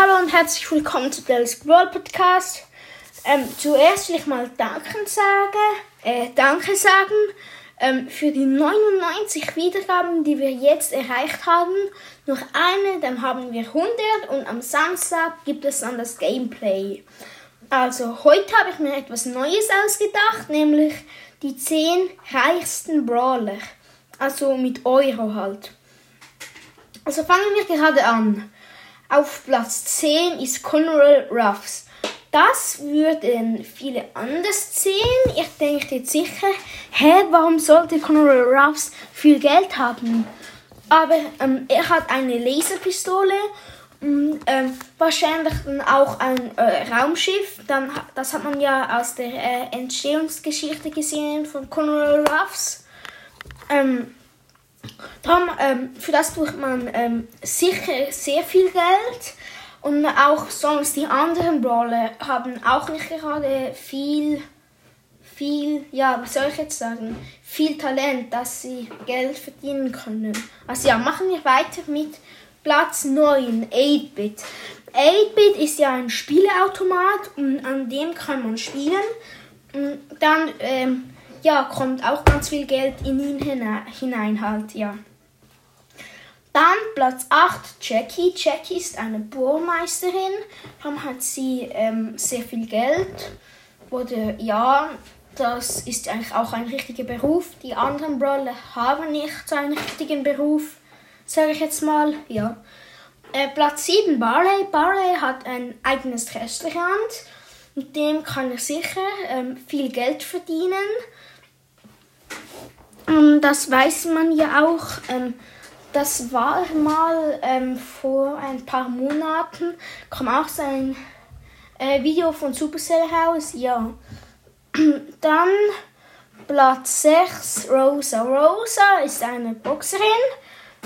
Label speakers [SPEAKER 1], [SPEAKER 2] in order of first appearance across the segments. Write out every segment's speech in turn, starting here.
[SPEAKER 1] Hallo und herzlich willkommen zu Dallas Brawl Podcast. Ähm, zuerst will ich mal Danke sagen, äh, Danke sagen ähm, für die 99 Wiedergaben, die wir jetzt erreicht haben. Noch eine, dann haben wir 100 und am Samstag gibt es dann das Gameplay. Also heute habe ich mir etwas Neues ausgedacht, nämlich die 10 reichsten Brawler. Also mit Euro halt. Also fangen wir gerade an. Auf Platz 10 ist Conrad Ruffs. Das würden viele anders sehen. Ich denke jetzt sicher, hä, warum sollte Conrad Ruffs viel Geld haben? Aber ähm, er hat eine Laserpistole und ähm, wahrscheinlich dann auch ein äh, Raumschiff. Dann, das hat man ja aus der äh, Entstehungsgeschichte gesehen von Conrad Ruffs. Ähm, Darum, ähm, für das tut man ähm, sicher sehr viel Geld. Und auch sonst die anderen Brawler haben auch nicht gerade viel, viel, ja, wie soll ich jetzt sagen, viel Talent, dass sie Geld verdienen können. Also ja, machen wir weiter mit Platz 9, 8-Bit. 8-Bit ist ja ein Spieleautomat und an dem kann man spielen. Und dann ähm, ja, kommt auch ganz viel Geld in ihn hinein halt, ja. Dann Platz 8, Jackie. Jackie ist eine Bohrmeisterin. Dann hat sie ähm, sehr viel Geld. Oder ja, das ist eigentlich auch ein richtiger Beruf. Die anderen Brawler haben nicht so einen richtigen Beruf, sage ich jetzt mal. Ja. Äh, Platz 7, Barley. Barley hat ein eigenes Restaurant. Mit dem kann er sicher ähm, viel Geld verdienen. Ähm, das weiß man ja auch. Ähm, das war mal ähm, vor ein paar Monaten, kam auch so ein äh, Video von Supercell raus. Ja. Dann Platz 6, Rosa. Rosa ist eine Boxerin.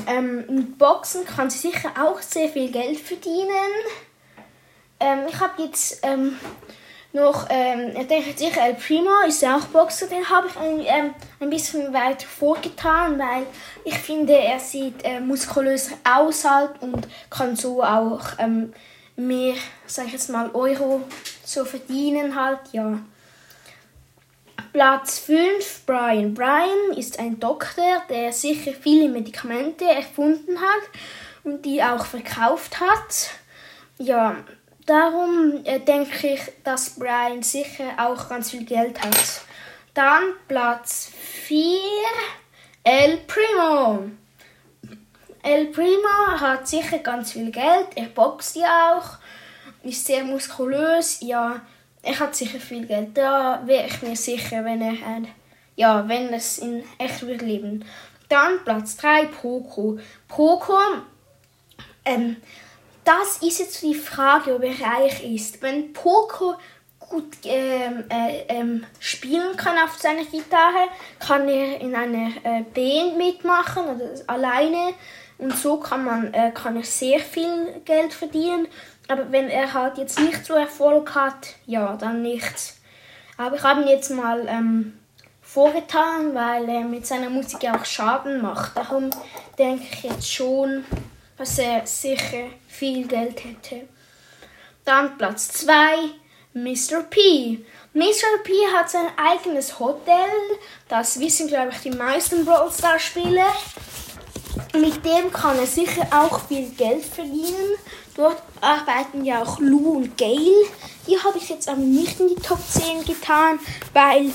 [SPEAKER 1] Ähm, mit Boxen kann sie sicher auch sehr viel Geld verdienen. Ähm, ich habe jetzt ähm, noch, ähm, ich denke sicher, El Primo ist ja auch Boxer, den habe ich ein, ähm, ein bisschen weiter vorgetan, weil ich finde, er sieht äh, muskulöser aus halt und kann so auch ähm, mehr, sag ich jetzt mal, Euro so verdienen halt, ja. Platz 5, Brian. Brian ist ein Doktor, der sicher viele Medikamente erfunden hat und die auch verkauft hat. Ja, Darum äh, denke ich, dass Brian sicher auch ganz viel Geld hat. Dann Platz 4, El Primo. El Primo hat sicher ganz viel Geld. Er boxt ja auch. Ist sehr muskulös. Ja, er hat sicher viel Geld. Da wäre ich mir sicher, wenn er ein, ja, wenn es in echt würde leben. Dann Platz 3, Poco. Poco ähm, das ist jetzt die Frage, ob er reich ist. Wenn Poco gut ähm, äh, ähm, spielen kann auf seiner Gitarre, kann er in einer äh, Band mitmachen oder alleine und so kann man äh, kann er sehr viel Geld verdienen. Aber wenn er halt jetzt nicht so Erfolg hat, ja, dann nicht. Aber ich habe ihn jetzt mal ähm, vorgetan, weil er mit seiner Musik auch Schaden macht. Darum denke ich jetzt schon, dass er sicher viel Geld hätte. Dann Platz 2, Mr. P. Mr. P hat sein eigenes Hotel. Das wissen, glaube ich, die meisten Brawl Stars Spieler. Mit dem kann er sicher auch viel Geld verdienen. Dort arbeiten ja auch Lou und Gail. Die habe ich jetzt aber nicht in die Top 10 getan, weil,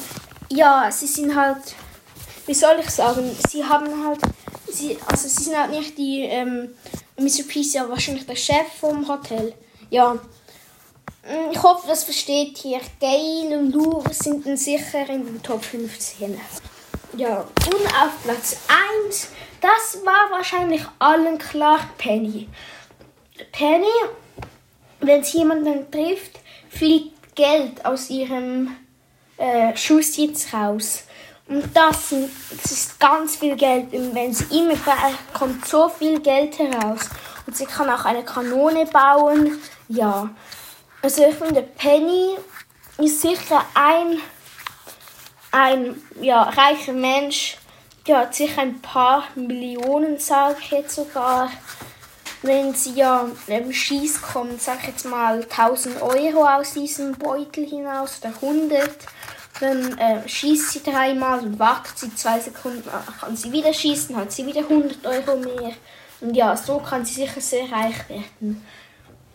[SPEAKER 1] ja, sie sind halt, wie soll ich sagen, sie haben halt sie, also sie sind halt nicht die, ähm, Mr. P ist ja wahrscheinlich der Chef vom Hotel. Ja. Mm, ich hoffe, das versteht hier. Gail und Lou sind dann sicher in den Top 15. Ja, und auf Platz 1, das war wahrscheinlich allen klar Penny. Penny, wenn sie jemanden trifft, fliegt Geld aus ihrem äh, Schuss raus. Und das, das ist ganz viel Geld. Und wenn sie immer kommt so viel Geld heraus. Und sie kann auch eine Kanone bauen. Ja. Also ich finde, Penny ist sicher ein, ein ja, reicher Mensch. Der hat sicher ein paar Millionen, sage ich jetzt sogar. wenn sie ja ähm, schießt, kommt, sag ich jetzt mal, 1000 Euro aus diesem Beutel hinaus oder 100. Dann äh, schießt sie dreimal und wartet sie zwei Sekunden, dann kann sie wieder schießen, hat sie wieder 100 Euro mehr. Und ja, so kann sie sicher sehr reich werden.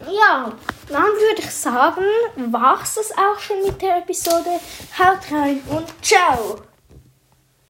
[SPEAKER 1] Ja, dann würde ich sagen, war es das auch schon mit der Episode. Haut rein und ciao!